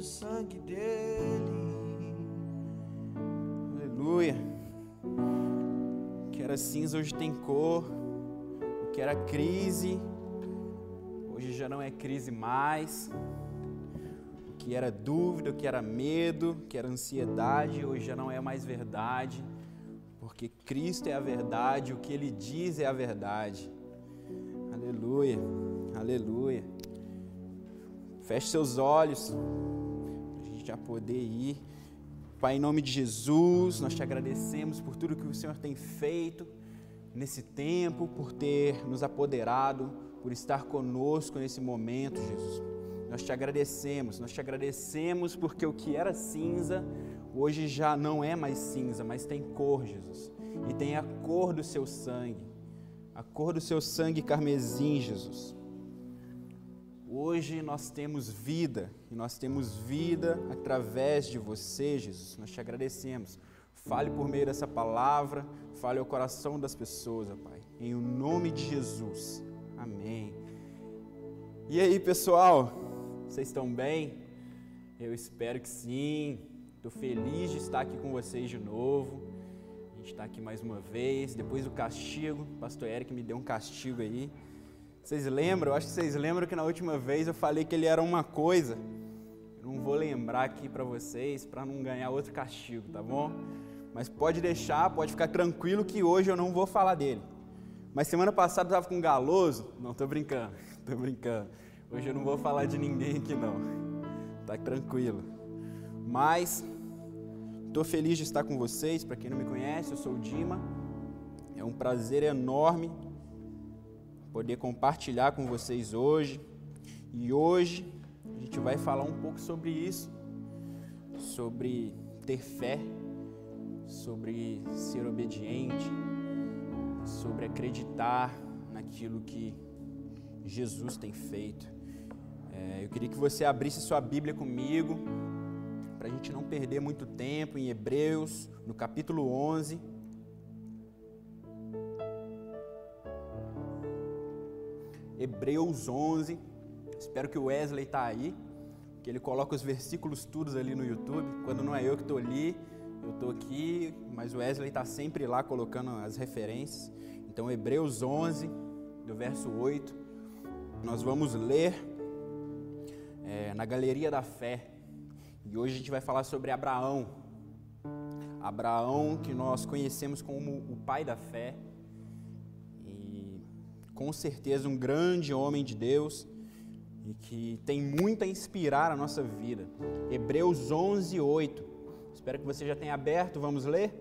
do sangue dele. Aleluia. O que era cinza hoje tem cor. O que era crise hoje já não é crise mais. O que era dúvida, o que era medo, o que era ansiedade, hoje já não é mais verdade. Porque Cristo é a verdade, o que ele diz é a verdade. Aleluia. Aleluia. Feche seus olhos a poder ir. Pai, em nome de Jesus, nós te agradecemos por tudo que o Senhor tem feito nesse tempo, por ter nos apoderado, por estar conosco nesse momento, Jesus. Nós te agradecemos, nós te agradecemos porque o que era cinza hoje já não é mais cinza, mas tem cor, Jesus. E tem a cor do seu sangue, a cor do seu sangue carmesim, Jesus. Hoje nós temos vida, e nós temos vida através de você, Jesus. Nós te agradecemos. Fale por meio dessa palavra, fale ao coração das pessoas, Pai. Em o nome de Jesus. Amém. E aí, pessoal? Vocês estão bem? Eu espero que sim. Estou feliz de estar aqui com vocês de novo. A gente está aqui mais uma vez, depois do castigo. O pastor Eric me deu um castigo aí. Vocês lembram? Eu acho que vocês lembram que na última vez eu falei que ele era uma coisa. Eu não vou lembrar aqui para vocês para não ganhar outro castigo, tá bom? Mas pode deixar, pode ficar tranquilo que hoje eu não vou falar dele. Mas semana passada eu estava com um galoso. Não, tô brincando, tô brincando. Hoje eu não vou falar de ninguém aqui não. Tá tranquilo. Mas estou feliz de estar com vocês. Para quem não me conhece, eu sou o Dima. É um prazer enorme poder compartilhar com vocês hoje. E hoje a gente vai falar um pouco sobre isso, sobre ter fé, sobre ser obediente, sobre acreditar naquilo que Jesus tem feito. É, eu queria que você abrisse sua Bíblia comigo, para a gente não perder muito tempo, em Hebreus, no capítulo 11. Hebreus 11. Espero que o Wesley tá aí, que ele coloca os versículos todos ali no YouTube. Quando não é eu que estou ali, eu estou aqui, mas o Wesley está sempre lá colocando as referências. Então, Hebreus 11, do verso 8, nós vamos ler é, na Galeria da Fé. E hoje a gente vai falar sobre Abraão. Abraão, que nós conhecemos como o pai da fé com certeza um grande homem de Deus e que tem muito a inspirar a nossa vida. Hebreus 11, 8. Espero que você já tenha aberto, vamos ler?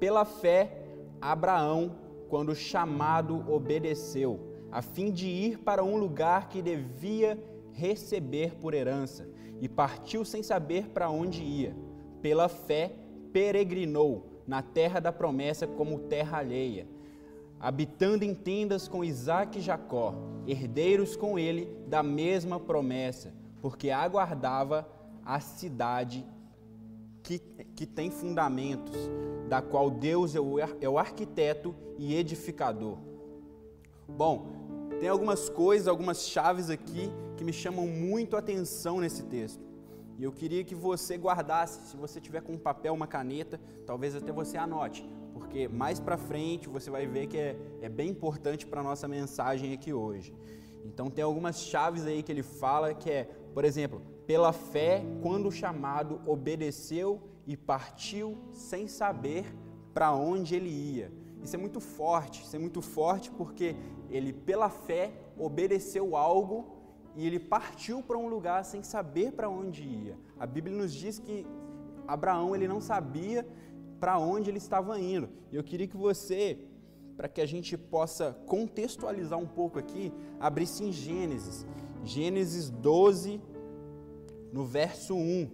Pela fé, Abraão, quando chamado, obedeceu, a fim de ir para um lugar que devia receber por herança, e partiu sem saber para onde ia. Pela fé, peregrinou na terra da promessa como terra alheia habitando em tendas com Isaac e Jacó, herdeiros com ele da mesma promessa, porque aguardava a cidade que, que tem fundamentos, da qual Deus é o, é o arquiteto e edificador. Bom, tem algumas coisas, algumas chaves aqui que me chamam muito a atenção nesse texto. E eu queria que você guardasse, se você tiver com um papel, uma caneta, talvez até você anote porque mais para frente você vai ver que é, é bem importante para a nossa mensagem aqui hoje. Então tem algumas chaves aí que ele fala que é, por exemplo, pela fé, quando chamado obedeceu e partiu sem saber para onde ele ia. Isso é muito forte, isso é muito forte porque ele, pela fé, obedeceu algo e ele partiu para um lugar sem saber para onde ia. A Bíblia nos diz que Abraão ele não sabia para onde ele estava indo. E eu queria que você, para que a gente possa contextualizar um pouco aqui, abrisse em Gênesis. Gênesis 12, no verso 1.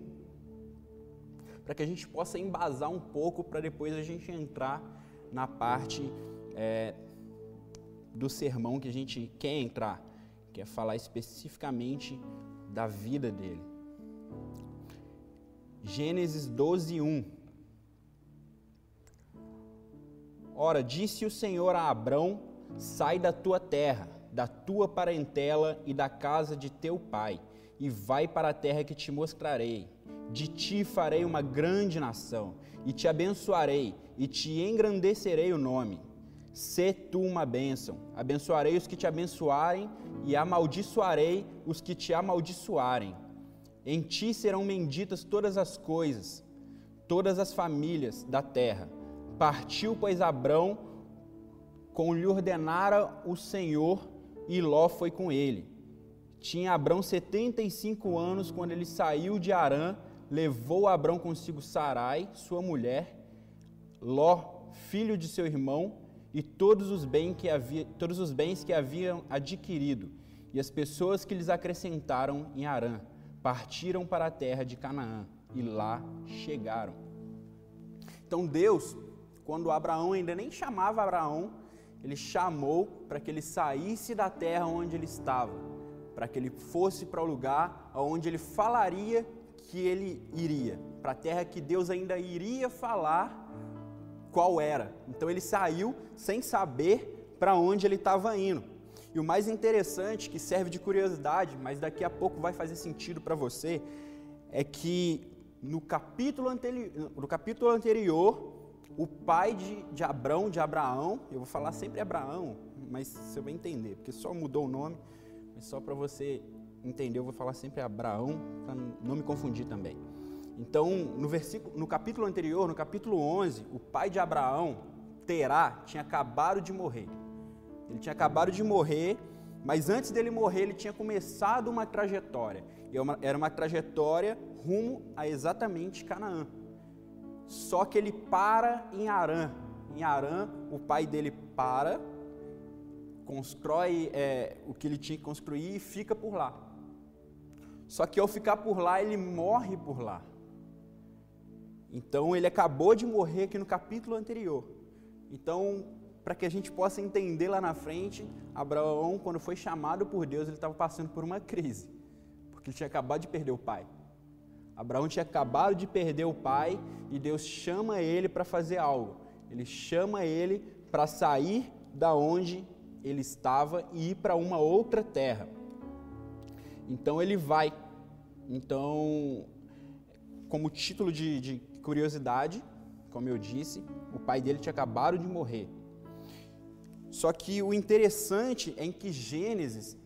Para que a gente possa embasar um pouco para depois a gente entrar na parte é, do sermão que a gente quer entrar, que é falar especificamente da vida dele. Gênesis 12, 1. Ora, disse o Senhor a Abrão: Sai da tua terra, da tua parentela e da casa de teu pai, e vai para a terra que te mostrarei. De ti farei uma grande nação, e te abençoarei, e te engrandecerei o nome. Sê tu uma bênção. Abençoarei os que te abençoarem, e amaldiçoarei os que te amaldiçoarem. Em ti serão benditas todas as coisas, todas as famílias da terra. Partiu, pois, Abrão, com lhe ordenara o Senhor, e Ló foi com ele. Tinha Abrão 75 anos quando ele saiu de Arã, levou Abrão consigo Sarai, sua mulher, Ló, filho de seu irmão, e todos os, bens que havia, todos os bens que haviam adquirido, e as pessoas que lhes acrescentaram em Arã, partiram para a terra de Canaã e lá chegaram. Então Deus, quando Abraão ainda nem chamava Abraão, ele chamou para que ele saísse da terra onde ele estava, para que ele fosse para o lugar onde ele falaria que ele iria, para a terra que Deus ainda iria falar qual era. Então ele saiu sem saber para onde ele estava indo. E o mais interessante, que serve de curiosidade, mas daqui a pouco vai fazer sentido para você, é que no capítulo, no capítulo anterior, o pai de, de Abrão, de Abraão, eu vou falar sempre Abraão, mas você vai entender, porque só mudou o nome, mas só para você entender, eu vou falar sempre Abraão, para não me confundir também. Então, no, versículo, no capítulo anterior, no capítulo 11, o pai de Abraão, Terá, tinha acabado de morrer. Ele tinha acabado de morrer, mas antes dele morrer, ele tinha começado uma trajetória. É era uma trajetória rumo a exatamente Canaã. Só que ele para em Arã. Em Arã, o pai dele para, constrói é, o que ele tinha que construir e fica por lá. Só que ao ficar por lá, ele morre por lá. Então ele acabou de morrer aqui no capítulo anterior. Então, para que a gente possa entender lá na frente, Abraão, quando foi chamado por Deus, ele estava passando por uma crise, porque ele tinha acabado de perder o pai. Abraão tinha acabado de perder o pai e Deus chama ele para fazer algo. Ele chama ele para sair da onde ele estava e ir para uma outra terra. Então ele vai. Então, como título de, de curiosidade, como eu disse, o pai dele tinha acabado de morrer. Só que o interessante é em que Gênesis,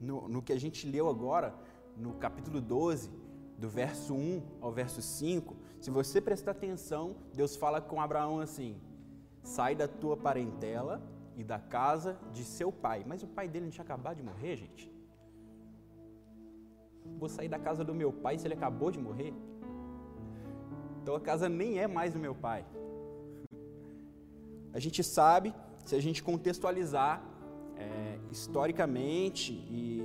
no, no que a gente leu agora, no capítulo 12, do verso 1 ao verso 5, se você prestar atenção, Deus fala com Abraão assim: sai da tua parentela e da casa de seu pai. Mas o pai dele não tinha acabado de morrer, gente? Vou sair da casa do meu pai se ele acabou de morrer? Então a casa nem é mais do meu pai. A gente sabe se a gente contextualizar é, historicamente e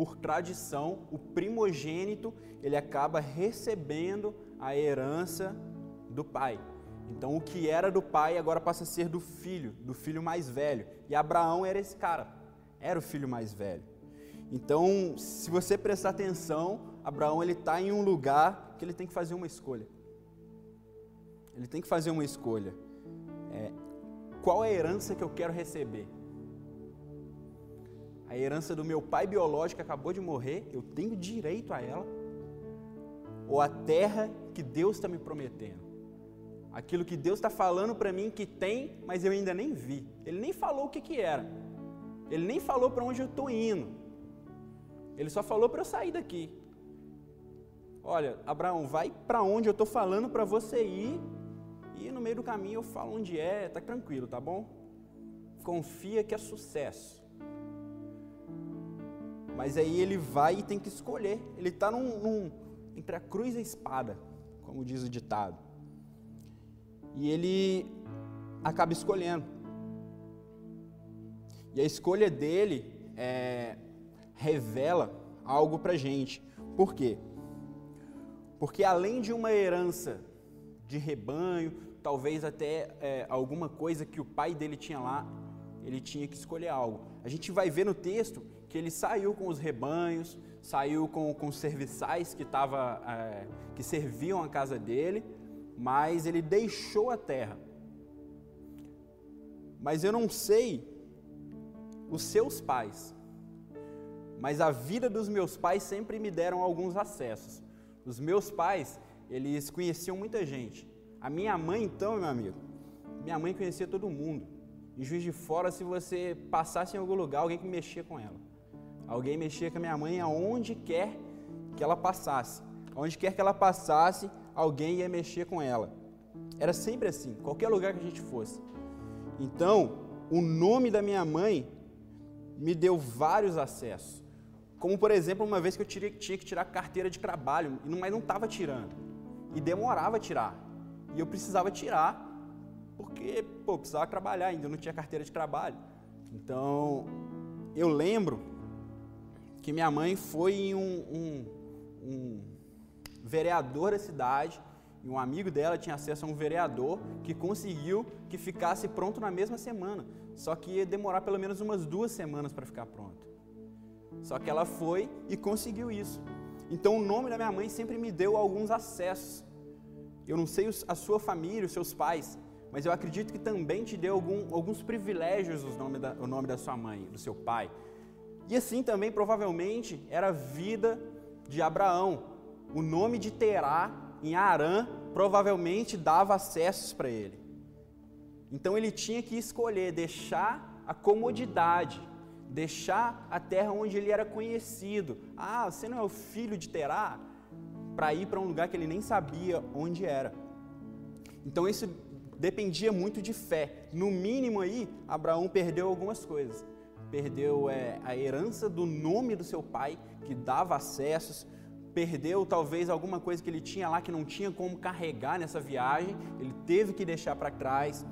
por tradição, o primogênito ele acaba recebendo a herança do pai. Então, o que era do pai agora passa a ser do filho, do filho mais velho. E Abraão era esse cara, era o filho mais velho. Então, se você prestar atenção, Abraão ele está em um lugar que ele tem que fazer uma escolha. Ele tem que fazer uma escolha. É, qual é a herança que eu quero receber? A herança do meu pai biológico acabou de morrer, eu tenho direito a ela? Ou a terra que Deus está me prometendo? Aquilo que Deus está falando para mim que tem, mas eu ainda nem vi. Ele nem falou o que, que era. Ele nem falou para onde eu estou indo. Ele só falou para eu sair daqui. Olha, Abraão, vai para onde eu estou falando para você ir e no meio do caminho eu falo onde é, tá tranquilo, tá bom? Confia que é sucesso. Mas aí ele vai e tem que escolher. Ele está num, num, entre a cruz e a espada, como diz o ditado. E ele acaba escolhendo. E a escolha dele é, revela algo para gente. Por quê? Porque além de uma herança de rebanho, talvez até é, alguma coisa que o pai dele tinha lá, ele tinha que escolher algo. A gente vai ver no texto que ele saiu com os rebanhos, saiu com, com os serviçais que, tava, é, que serviam a casa dele, mas ele deixou a terra. Mas eu não sei os seus pais, mas a vida dos meus pais sempre me deram alguns acessos. Os meus pais, eles conheciam muita gente. A minha mãe, então, meu amigo, minha mãe conhecia todo mundo. Em Juiz de Fora, se você passasse em algum lugar, alguém que mexia com ela. Alguém mexia com a minha mãe aonde quer que ela passasse. Aonde quer que ela passasse, alguém ia mexer com ela. Era sempre assim, qualquer lugar que a gente fosse. Então, o nome da minha mãe me deu vários acessos. Como, por exemplo, uma vez que eu tinha que tirar carteira de trabalho, mas não estava tirando. E demorava a tirar. E eu precisava tirar, porque, pô, precisava trabalhar ainda, não tinha carteira de trabalho. Então, eu lembro que minha mãe foi em um, um, um vereador da cidade, e um amigo dela tinha acesso a um vereador que conseguiu que ficasse pronto na mesma semana. Só que ia demorar pelo menos umas duas semanas para ficar pronto. Só que ela foi e conseguiu isso. Então o nome da minha mãe sempre me deu alguns acessos. Eu não sei a sua família, os seus pais, mas eu acredito que também te deu algum, alguns privilégios o nome, da, o nome da sua mãe, do seu pai. E assim também provavelmente era a vida de Abraão. O nome de Terá em Arã provavelmente dava acessos para ele. Então ele tinha que escolher deixar a comodidade, deixar a terra onde ele era conhecido. Ah, você não é o filho de Terá? Para ir para um lugar que ele nem sabia onde era. Então isso dependia muito de fé. No mínimo aí, Abraão perdeu algumas coisas. Perdeu é, a herança do nome do seu pai, que dava acessos. Perdeu talvez alguma coisa que ele tinha lá que não tinha como carregar nessa viagem. Ele teve que deixar para trás.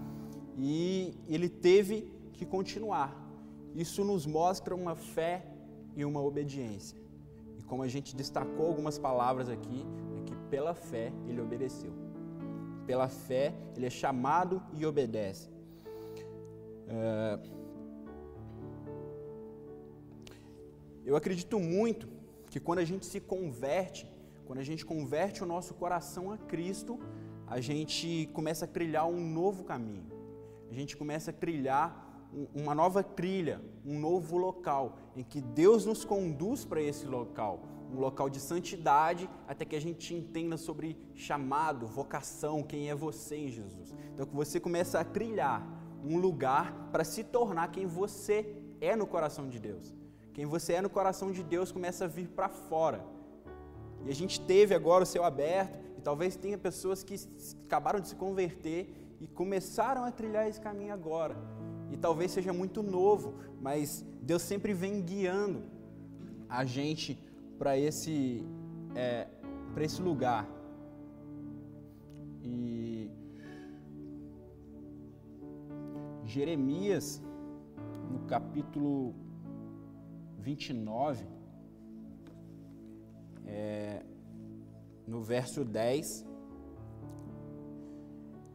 E ele teve que continuar. Isso nos mostra uma fé e uma obediência. E como a gente destacou algumas palavras aqui, é que pela fé ele obedeceu. Pela fé ele é chamado e obedece. É... Eu acredito muito que quando a gente se converte, quando a gente converte o nosso coração a Cristo, a gente começa a trilhar um novo caminho. A gente começa a trilhar uma nova trilha, um novo local, em que Deus nos conduz para esse local, um local de santidade, até que a gente entenda sobre chamado, vocação, quem é você em Jesus. Então que você começa a trilhar um lugar para se tornar quem você é no coração de Deus. Quem você é no coração de Deus começa a vir para fora. E a gente teve agora o céu aberto, e talvez tenha pessoas que acabaram de se converter e começaram a trilhar esse caminho agora e talvez seja muito novo, mas Deus sempre vem guiando a gente para esse, é, esse lugar. E Jeremias, no capítulo 29, é, no verso 10,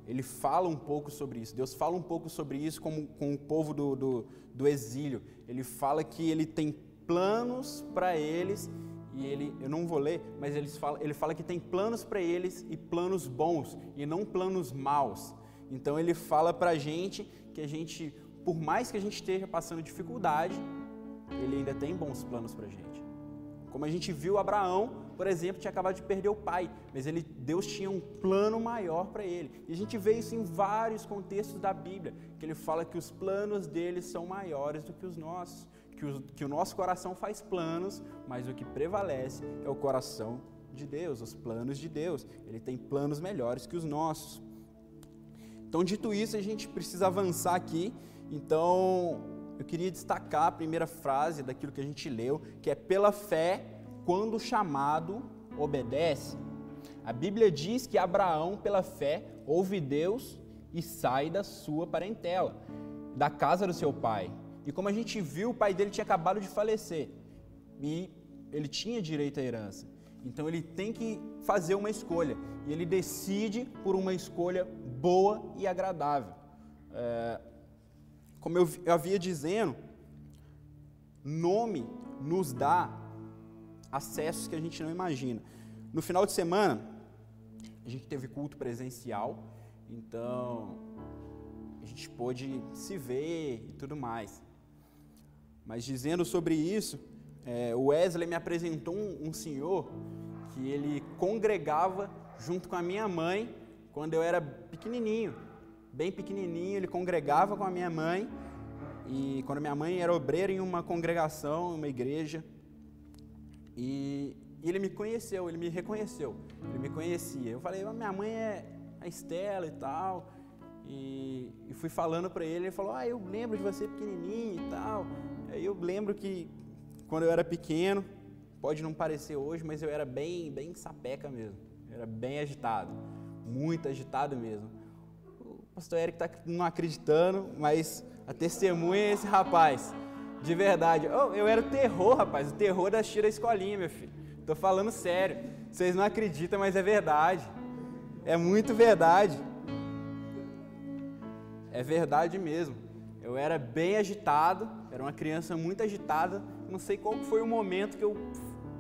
ele fala um pouco sobre isso. Deus fala um pouco sobre isso com, com o povo do, do, do exílio. Ele fala que ele tem planos para eles e ele, eu não vou ler, mas ele fala, ele fala que tem planos para eles e planos bons e não planos maus. Então ele fala para a gente que a gente, por mais que a gente esteja passando dificuldade, ele ainda tem bons planos para a gente. Como a gente viu Abraão, por exemplo, tinha acabado de perder o pai, mas ele, Deus tinha um plano maior para ele. E a gente vê isso em vários contextos da Bíblia, que ele fala que os planos dele são maiores do que os nossos, que o, que o nosso coração faz planos, mas o que prevalece é o coração de Deus, os planos de Deus. Ele tem planos melhores que os nossos. Então, dito isso, a gente precisa avançar aqui. Então, eu queria destacar a primeira frase daquilo que a gente leu, que é pela fé quando chamado, obedece. A Bíblia diz que Abraão, pela fé, ouve Deus e sai da sua parentela, da casa do seu pai. E como a gente viu, o pai dele tinha acabado de falecer e ele tinha direito à herança. Então ele tem que fazer uma escolha e ele decide por uma escolha boa e agradável. É, como eu, havia dizendo, nome nos dá acessos que a gente não imagina. No final de semana, a gente teve culto presencial, então a gente pôde se ver e tudo mais. Mas dizendo sobre isso, é, Wesley me apresentou um, um senhor que ele congregava junto com a minha mãe quando eu era pequenininho, bem pequenininho, ele congregava com a minha mãe e quando minha mãe era obreira em uma congregação, uma igreja, e, e ele me conheceu, ele me reconheceu, ele me conhecia. Eu falei, minha mãe é a Estela e tal, e, e fui falando para ele, ele falou, ah, eu lembro de você pequenininho e tal. Aí eu lembro que quando eu era pequeno, pode não parecer hoje, mas eu era bem, bem sapeca mesmo, eu era bem agitado, muito agitado mesmo. Pastor Eric está não acreditando, mas a testemunha é esse rapaz. De verdade. Oh, eu era o terror, rapaz. O terror da Tira Escolinha, meu filho. Tô falando sério. Vocês não acreditam, mas é verdade. É muito verdade. É verdade mesmo. Eu era bem agitado, era uma criança muito agitada. Não sei qual foi o momento que eu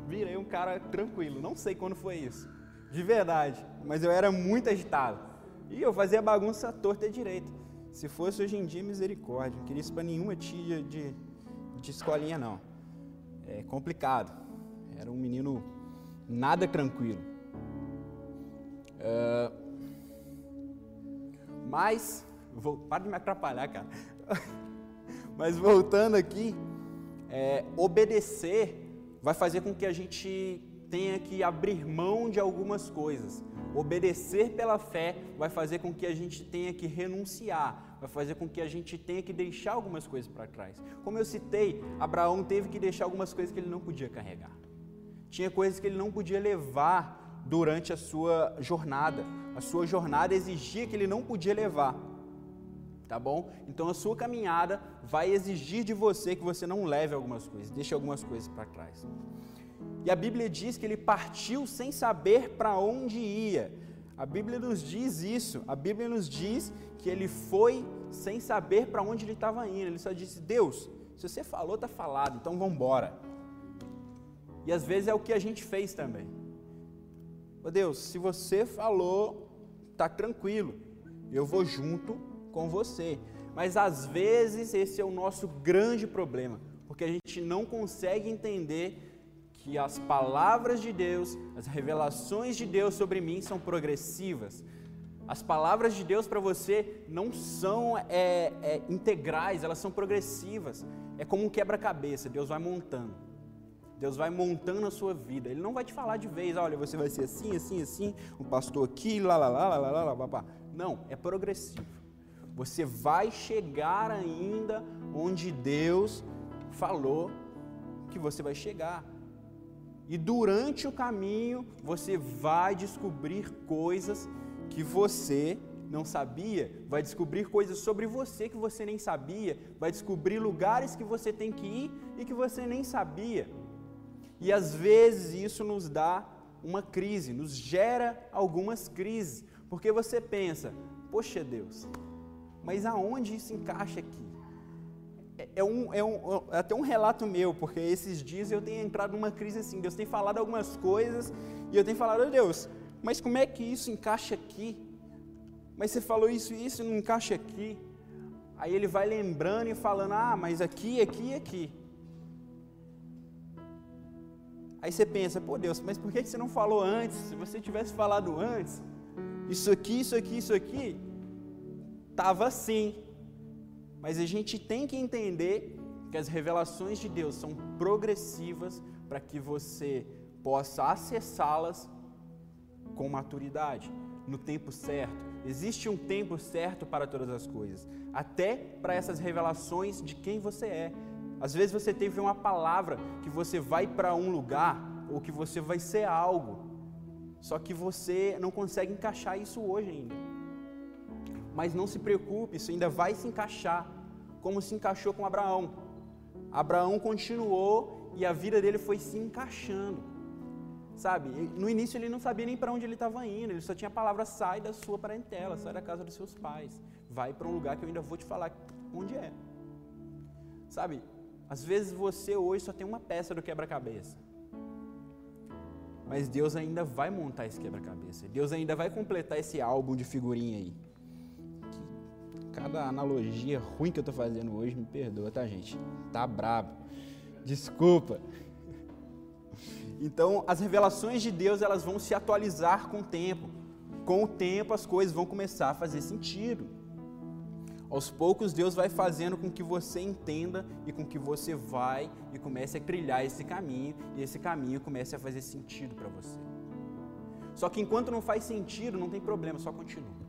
virei um cara tranquilo. Não sei quando foi isso. De verdade. Mas eu era muito agitado. E eu fazia bagunça torta e direita. Se fosse hoje em dia, misericórdia. Não queria isso para nenhuma tia de, de escolinha, não. É complicado. Era um menino nada tranquilo. Uh, mas, vou, para de me atrapalhar, cara. mas voltando aqui, é, obedecer vai fazer com que a gente tenha que abrir mão de algumas coisas. Obedecer pela fé vai fazer com que a gente tenha que renunciar, vai fazer com que a gente tenha que deixar algumas coisas para trás. Como eu citei, Abraão teve que deixar algumas coisas que ele não podia carregar. Tinha coisas que ele não podia levar durante a sua jornada. A sua jornada exigia que ele não podia levar. Tá bom? Então a sua caminhada vai exigir de você que você não leve algumas coisas, deixe algumas coisas para trás. E a Bíblia diz que ele partiu sem saber para onde ia. A Bíblia nos diz isso. A Bíblia nos diz que ele foi sem saber para onde ele estava indo. Ele só disse: Deus, se você falou, está falado, então vamos embora. E às vezes é o que a gente fez também. Ô Deus, se você falou, tá tranquilo. Eu vou junto com você. Mas às vezes esse é o nosso grande problema, porque a gente não consegue entender que as palavras de Deus, as revelações de Deus sobre mim são progressivas. As palavras de Deus para você não são é, é, integrais, elas são progressivas. É como um quebra-cabeça, Deus vai montando. Deus vai montando a sua vida. Ele não vai te falar de vez, olha, você vai ser assim, assim, assim, um pastor aqui, lá, lá, lá, lá, lá, lá, lá, lá. Não, é progressivo. Você vai chegar ainda onde Deus falou que você vai chegar. E durante o caminho você vai descobrir coisas que você não sabia, vai descobrir coisas sobre você que você nem sabia, vai descobrir lugares que você tem que ir e que você nem sabia. E às vezes isso nos dá uma crise, nos gera algumas crises, porque você pensa: poxa Deus, mas aonde isso encaixa aqui? É, é, um, é, um, é até um relato meu, porque esses dias eu tenho entrado numa crise assim. Deus tem falado algumas coisas e eu tenho falado, oh, Deus, mas como é que isso encaixa aqui? Mas você falou isso e isso não encaixa aqui. Aí ele vai lembrando e falando, ah, mas aqui, aqui aqui. Aí você pensa, pô Deus, mas por que você não falou antes? Se você tivesse falado antes, isso aqui, isso aqui, isso aqui, estava assim. Mas a gente tem que entender que as revelações de Deus são progressivas para que você possa acessá-las com maturidade, no tempo certo. Existe um tempo certo para todas as coisas, até para essas revelações de quem você é. Às vezes você teve uma palavra que você vai para um lugar ou que você vai ser algo, só que você não consegue encaixar isso hoje ainda. Mas não se preocupe, isso ainda vai se encaixar, como se encaixou com Abraão. Abraão continuou e a vida dele foi se encaixando. Sabe? No início ele não sabia nem para onde ele estava indo, ele só tinha a palavra sai da sua parentela, sai da casa dos seus pais, vai para um lugar que eu ainda vou te falar onde é. Sabe? Às vezes você hoje só tem uma peça do quebra-cabeça. Mas Deus ainda vai montar esse quebra-cabeça. Deus ainda vai completar esse álbum de figurinha aí. Cada analogia ruim que eu tô fazendo hoje, me perdoa, tá, gente? Tá brabo. Desculpa. Então, as revelações de Deus, elas vão se atualizar com o tempo. Com o tempo, as coisas vão começar a fazer sentido. Aos poucos, Deus vai fazendo com que você entenda e com que você vai e comece a trilhar esse caminho e esse caminho comece a fazer sentido para você. Só que enquanto não faz sentido, não tem problema, só continua.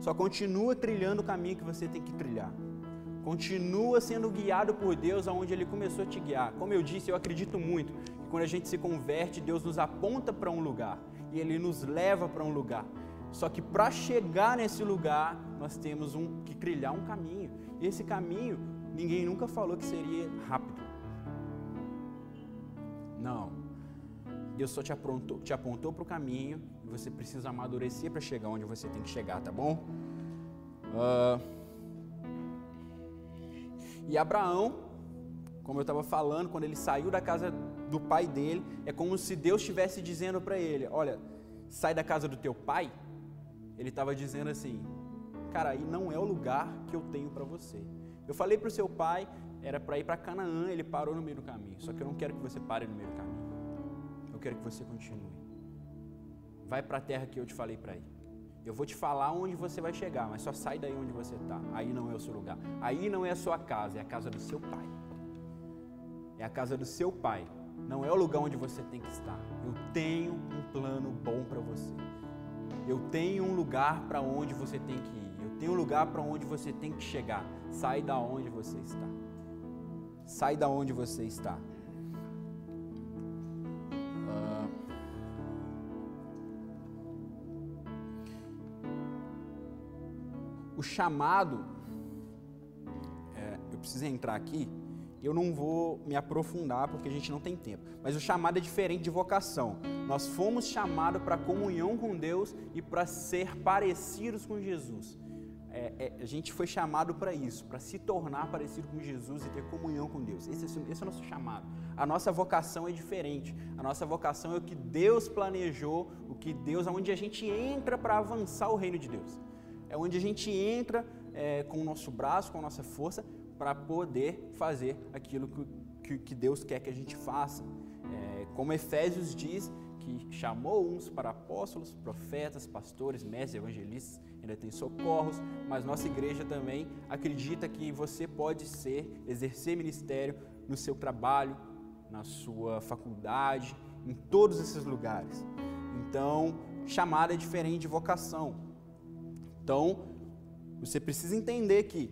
Só continua trilhando o caminho que você tem que trilhar. Continua sendo guiado por Deus aonde Ele começou a te guiar. Como eu disse, eu acredito muito que quando a gente se converte, Deus nos aponta para um lugar e Ele nos leva para um lugar. Só que para chegar nesse lugar, nós temos um, que trilhar um caminho. E esse caminho, ninguém nunca falou que seria rápido. Não. Deus só te apontou, te apontou para o caminho você precisa amadurecer para chegar onde você tem que chegar, tá bom? Uh, e Abraão, como eu estava falando, quando ele saiu da casa do pai dele, é como se Deus estivesse dizendo para ele: Olha, sai da casa do teu pai. Ele estava dizendo assim: Cara, aí não é o lugar que eu tenho para você. Eu falei para o seu pai, era para ir para Canaã, ele parou no meio do caminho. Só que eu não quero que você pare no meio do caminho. Quero que você continue. Vai para a terra que eu te falei para ir. Eu vou te falar onde você vai chegar, mas só sai daí onde você está. Aí não é o seu lugar. Aí não é a sua casa, é a casa do seu pai. É a casa do seu pai. Não é o lugar onde você tem que estar. Eu tenho um plano bom para você. Eu tenho um lugar para onde você tem que ir. Eu tenho um lugar para onde você tem que chegar. Sai da onde você está. Sai da onde você está. O chamado, é, eu preciso entrar aqui, eu não vou me aprofundar porque a gente não tem tempo. Mas o chamado é diferente de vocação. Nós fomos chamados para comunhão com Deus e para ser parecidos com Jesus. É, é, a gente foi chamado para isso, para se tornar parecido com Jesus e ter comunhão com Deus. Esse, esse, esse é o nosso chamado. A nossa vocação é diferente. A nossa vocação é o que Deus planejou, o que Deus, aonde a gente entra para avançar o reino de Deus. É onde a gente entra é, com o nosso braço, com a nossa força, para poder fazer aquilo que, que, Deus quer que a gente faça. É, como Efésios diz, que chamou uns para apóstolos, profetas, pastores, mestres, evangelistas, ainda tem socorros, mas nossa igreja também acredita que você pode ser, exercer ministério no seu trabalho, na sua faculdade, em todos esses lugares. Então, chamada é diferente de vocação. Então, você precisa entender que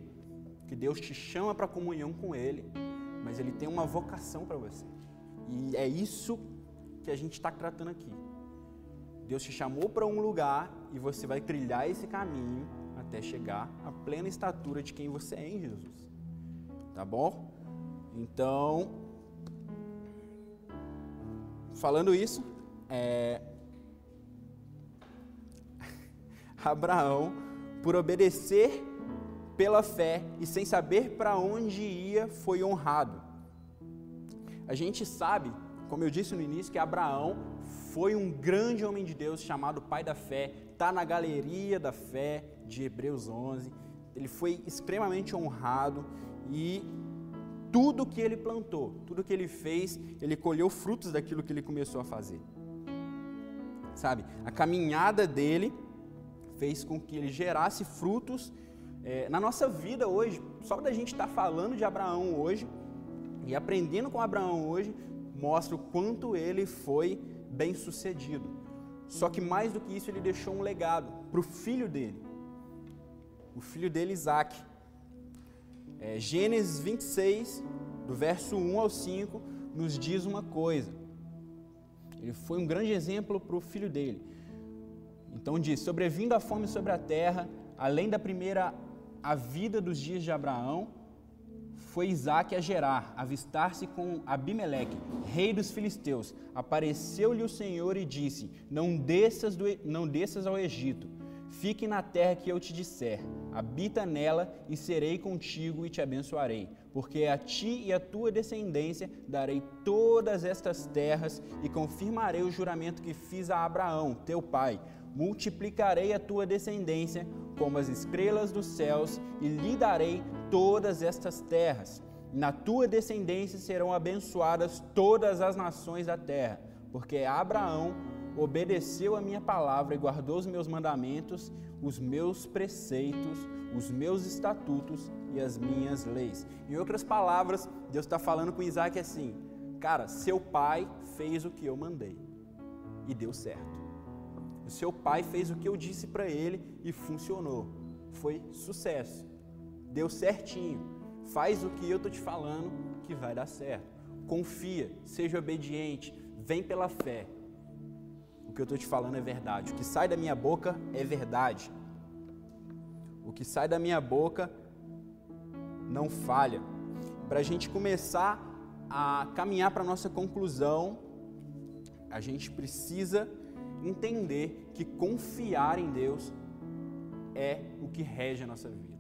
que Deus te chama para comunhão com Ele, mas Ele tem uma vocação para você. E é isso que a gente está tratando aqui. Deus te chamou para um lugar e você vai trilhar esse caminho até chegar à plena estatura de quem você é em Jesus. Tá bom? Então, falando isso, é... Abraão, por obedecer pela fé e sem saber para onde ia, foi honrado. A gente sabe, como eu disse no início, que Abraão foi um grande homem de Deus chamado pai da fé, está na galeria da fé de Hebreus 11. Ele foi extremamente honrado e tudo que ele plantou, tudo que ele fez, ele colheu frutos daquilo que ele começou a fazer. Sabe, a caminhada dele fez com que ele gerasse frutos é, na nossa vida hoje, só da gente estar tá falando de Abraão hoje e aprendendo com Abraão hoje, mostra o quanto ele foi bem sucedido. Só que mais do que isso, ele deixou um legado para o filho dele, o filho dele, Isaac. É, Gênesis 26, do verso 1 ao 5, nos diz uma coisa. Ele foi um grande exemplo para o filho dele. Então diz: sobrevindo a fome sobre a terra, além da primeira a vida dos dias de Abraão, foi Isaac a Gerar, avistar-se com Abimeleque, rei dos filisteus. Apareceu-lhe o Senhor e disse: Não desças, do, não desças ao Egito, fique na terra que eu te disser, habita nela e serei contigo e te abençoarei, porque a ti e a tua descendência darei todas estas terras e confirmarei o juramento que fiz a Abraão, teu pai. Multiplicarei a tua descendência como as estrelas dos céus, e lhe darei todas estas terras. Na tua descendência serão abençoadas todas as nações da terra, porque Abraão obedeceu a minha palavra e guardou os meus mandamentos, os meus preceitos, os meus estatutos e as minhas leis. Em outras palavras, Deus está falando com Isaac assim: Cara, seu pai fez o que eu mandei e deu certo. O seu pai fez o que eu disse para ele e funcionou. Foi sucesso. Deu certinho. Faz o que eu tô te falando que vai dar certo. Confia, seja obediente, vem pela fé. O que eu estou te falando é verdade. O que sai da minha boca é verdade. O que sai da minha boca não falha. Para a gente começar a caminhar para nossa conclusão, a gente precisa entender que confiar em Deus é o que rege a nossa vida.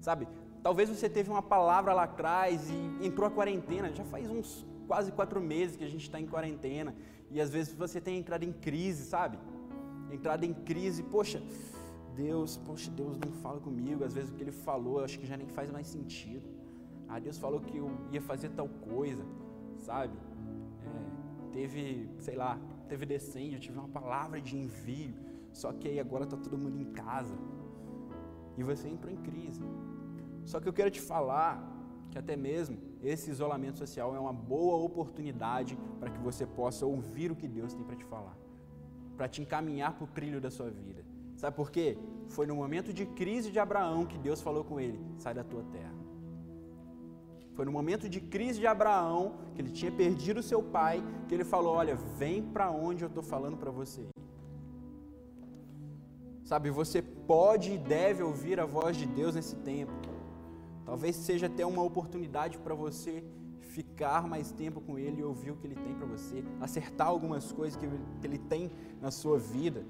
Sabe, talvez você teve uma palavra lá atrás e entrou a quarentena, já faz uns quase quatro meses que a gente está em quarentena e às vezes você tem entrado em crise, sabe? Entrado em crise, poxa, Deus, poxa, Deus não fala comigo, às vezes o que Ele falou, eu acho que já nem faz mais sentido. Ah, Deus falou que eu ia fazer tal coisa, sabe? É, teve, sei lá, teve descende, eu tive uma palavra de envio, só que aí agora está todo mundo em casa e você entrou em crise. Só que eu quero te falar que até mesmo esse isolamento social é uma boa oportunidade para que você possa ouvir o que Deus tem para te falar, para te encaminhar para o trilho da sua vida. Sabe por quê? Foi no momento de crise de Abraão que Deus falou com ele: sai da tua terra. Foi no momento de crise de Abraão, que ele tinha perdido seu pai, que ele falou: Olha, vem para onde eu estou falando para você. Sabe, você pode e deve ouvir a voz de Deus nesse tempo. Talvez seja até uma oportunidade para você ficar mais tempo com Ele e ouvir o que Ele tem para você, acertar algumas coisas que Ele tem na sua vida.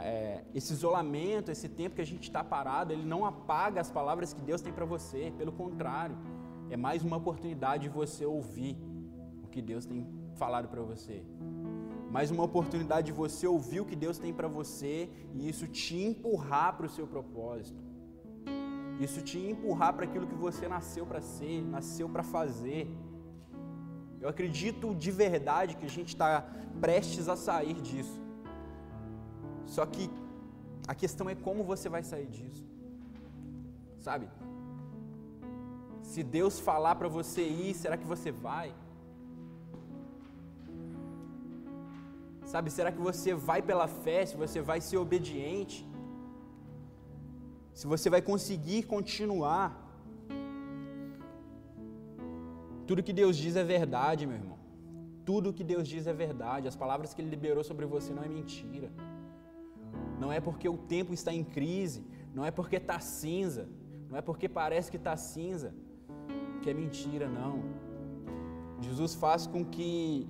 É, esse isolamento, esse tempo que a gente está parado, ele não apaga as palavras que Deus tem para você, pelo contrário, é mais uma oportunidade de você ouvir o que Deus tem falado para você. Mais uma oportunidade de você ouvir o que Deus tem para você e isso te empurrar para o seu propósito. Isso te empurrar para aquilo que você nasceu para ser, nasceu para fazer. Eu acredito de verdade que a gente está prestes a sair disso. Só que a questão é como você vai sair disso. Sabe? Se Deus falar para você ir, será que você vai? Sabe, será que você vai pela fé? Se você vai ser obediente? Se você vai conseguir continuar? Tudo que Deus diz é verdade, meu irmão. Tudo que Deus diz é verdade. As palavras que Ele liberou sobre você não é mentira. Não é porque o tempo está em crise, não é porque está cinza, não é porque parece que está cinza, que é mentira, não. Jesus faz com que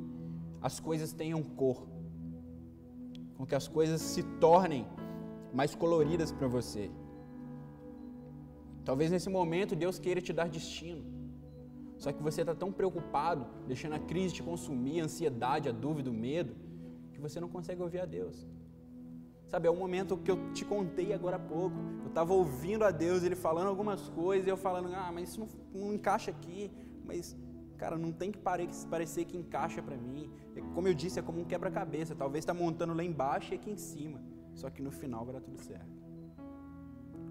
as coisas tenham cor, com que as coisas se tornem mais coloridas para você. Talvez nesse momento Deus queira te dar destino. Só que você está tão preocupado, deixando a crise te consumir, a ansiedade, a dúvida, o medo, que você não consegue ouvir a Deus. Sabe, é o momento que eu te contei agora há pouco. Eu estava ouvindo a Deus, Ele falando algumas coisas, e eu falando, ah, mas isso não, não encaixa aqui. Mas, cara, não tem que parecer que encaixa para mim. É, como eu disse, é como um quebra-cabeça. Talvez está montando lá embaixo e aqui em cima. Só que no final vai dar tudo certo.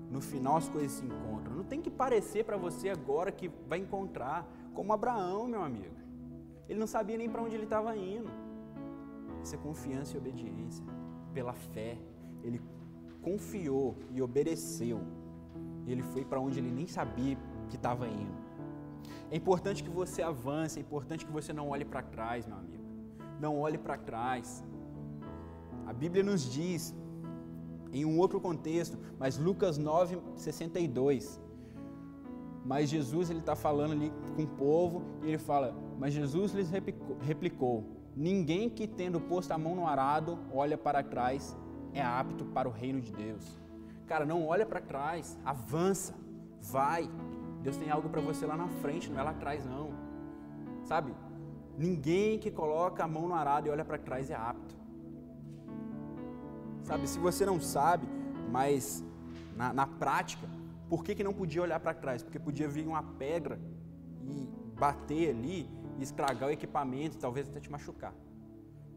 No final as coisas se encontram. Não tem que parecer para você agora que vai encontrar. Como Abraão, meu amigo. Ele não sabia nem para onde ele estava indo. Isso é confiança e obediência pela fé, ele confiou e obedeceu. Ele foi para onde ele nem sabia que estava indo. É importante que você avance, é importante que você não olhe para trás, meu amigo. Não olhe para trás. A Bíblia nos diz, em um outro contexto, mas Lucas 9, 62. Mas Jesus ele está falando ali com o povo e ele fala: Mas Jesus lhes replicou: Ninguém que tendo posto a mão no arado olha para trás é apto para o reino de Deus. Cara, não olha para trás, avança, vai. Deus tem algo para você lá na frente, não é lá atrás não. Sabe? Ninguém que coloca a mão no arado e olha para trás é apto. Sabe, se você não sabe, mas na, na prática, por que, que não podia olhar para trás? Porque podia vir uma pedra e bater ali, e estragar o equipamento, talvez até te machucar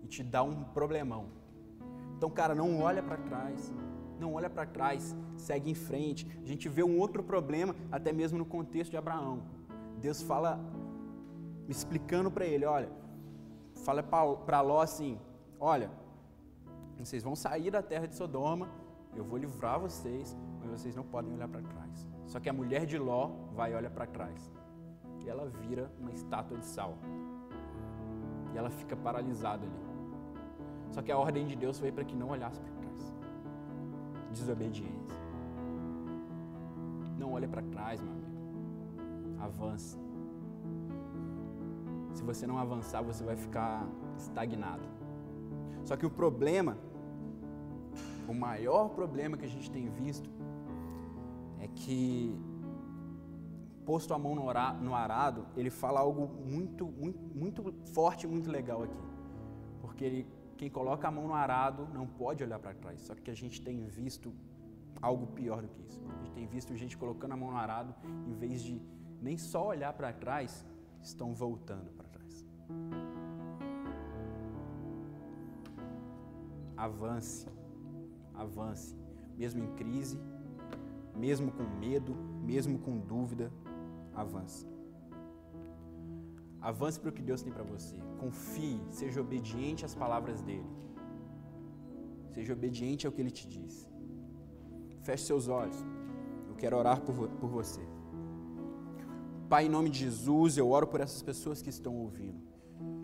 e te dar um problemão. Então, cara, não olha para trás, não olha para trás, segue em frente. A gente vê um outro problema, até mesmo no contexto de Abraão. Deus fala, explicando para ele: olha, fala para Ló assim: olha, vocês vão sair da terra de Sodoma, eu vou livrar vocês, mas vocês não podem olhar para trás. Só que a mulher de Ló vai e olha para trás. E ela vira uma estátua de sal. E ela fica paralisada ali. Só que a ordem de Deus foi para que não olhasse para trás. Desobediência. Não olhe para trás, meu amigo. Avance. Se você não avançar, você vai ficar estagnado. Só que o problema, o maior problema que a gente tem visto, é que posto a mão no arado, ele fala algo muito, muito, muito forte e muito legal aqui. Porque ele, quem coloca a mão no arado não pode olhar para trás. Só que a gente tem visto algo pior do que isso. A gente tem visto gente colocando a mão no arado, em vez de nem só olhar para trás, estão voltando para trás. Avance, avance, mesmo em crise, mesmo com medo, mesmo com dúvida, avance. Avance para o que Deus tem para você. Confie, seja obediente às palavras dele. Seja obediente ao que ele te diz. Feche seus olhos. Eu quero orar por, por você. Pai, em nome de Jesus, eu oro por essas pessoas que estão ouvindo.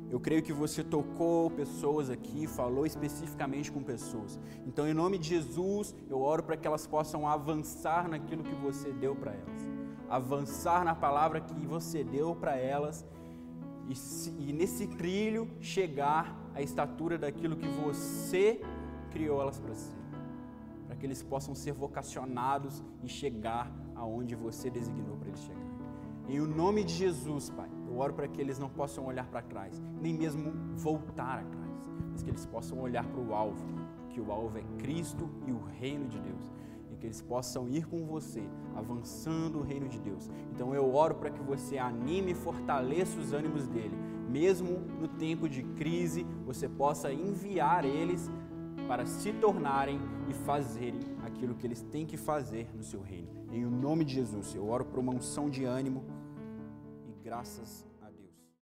Eu creio que você tocou pessoas aqui, falou especificamente com pessoas. Então, em nome de Jesus, eu oro para que elas possam avançar naquilo que você deu para elas. Avançar na palavra que você deu para elas e, e, nesse trilho chegar à estatura daquilo que você criou elas para ser. Para que eles possam ser vocacionados e chegar aonde você designou para eles chegar. Em o nome de Jesus, Pai, eu oro para que eles não possam olhar para trás, nem mesmo voltar atrás, mas que eles possam olhar para o alvo, que o alvo é Cristo e o reino de Deus. E que eles possam ir com você, avançando o reino de Deus. Então eu oro para que você anime e fortaleça os ânimos dele, mesmo no tempo de crise, você possa enviar eles para se tornarem e fazerem aquilo que eles têm que fazer no seu reino. Em nome de Jesus, eu oro por uma unção de ânimo graças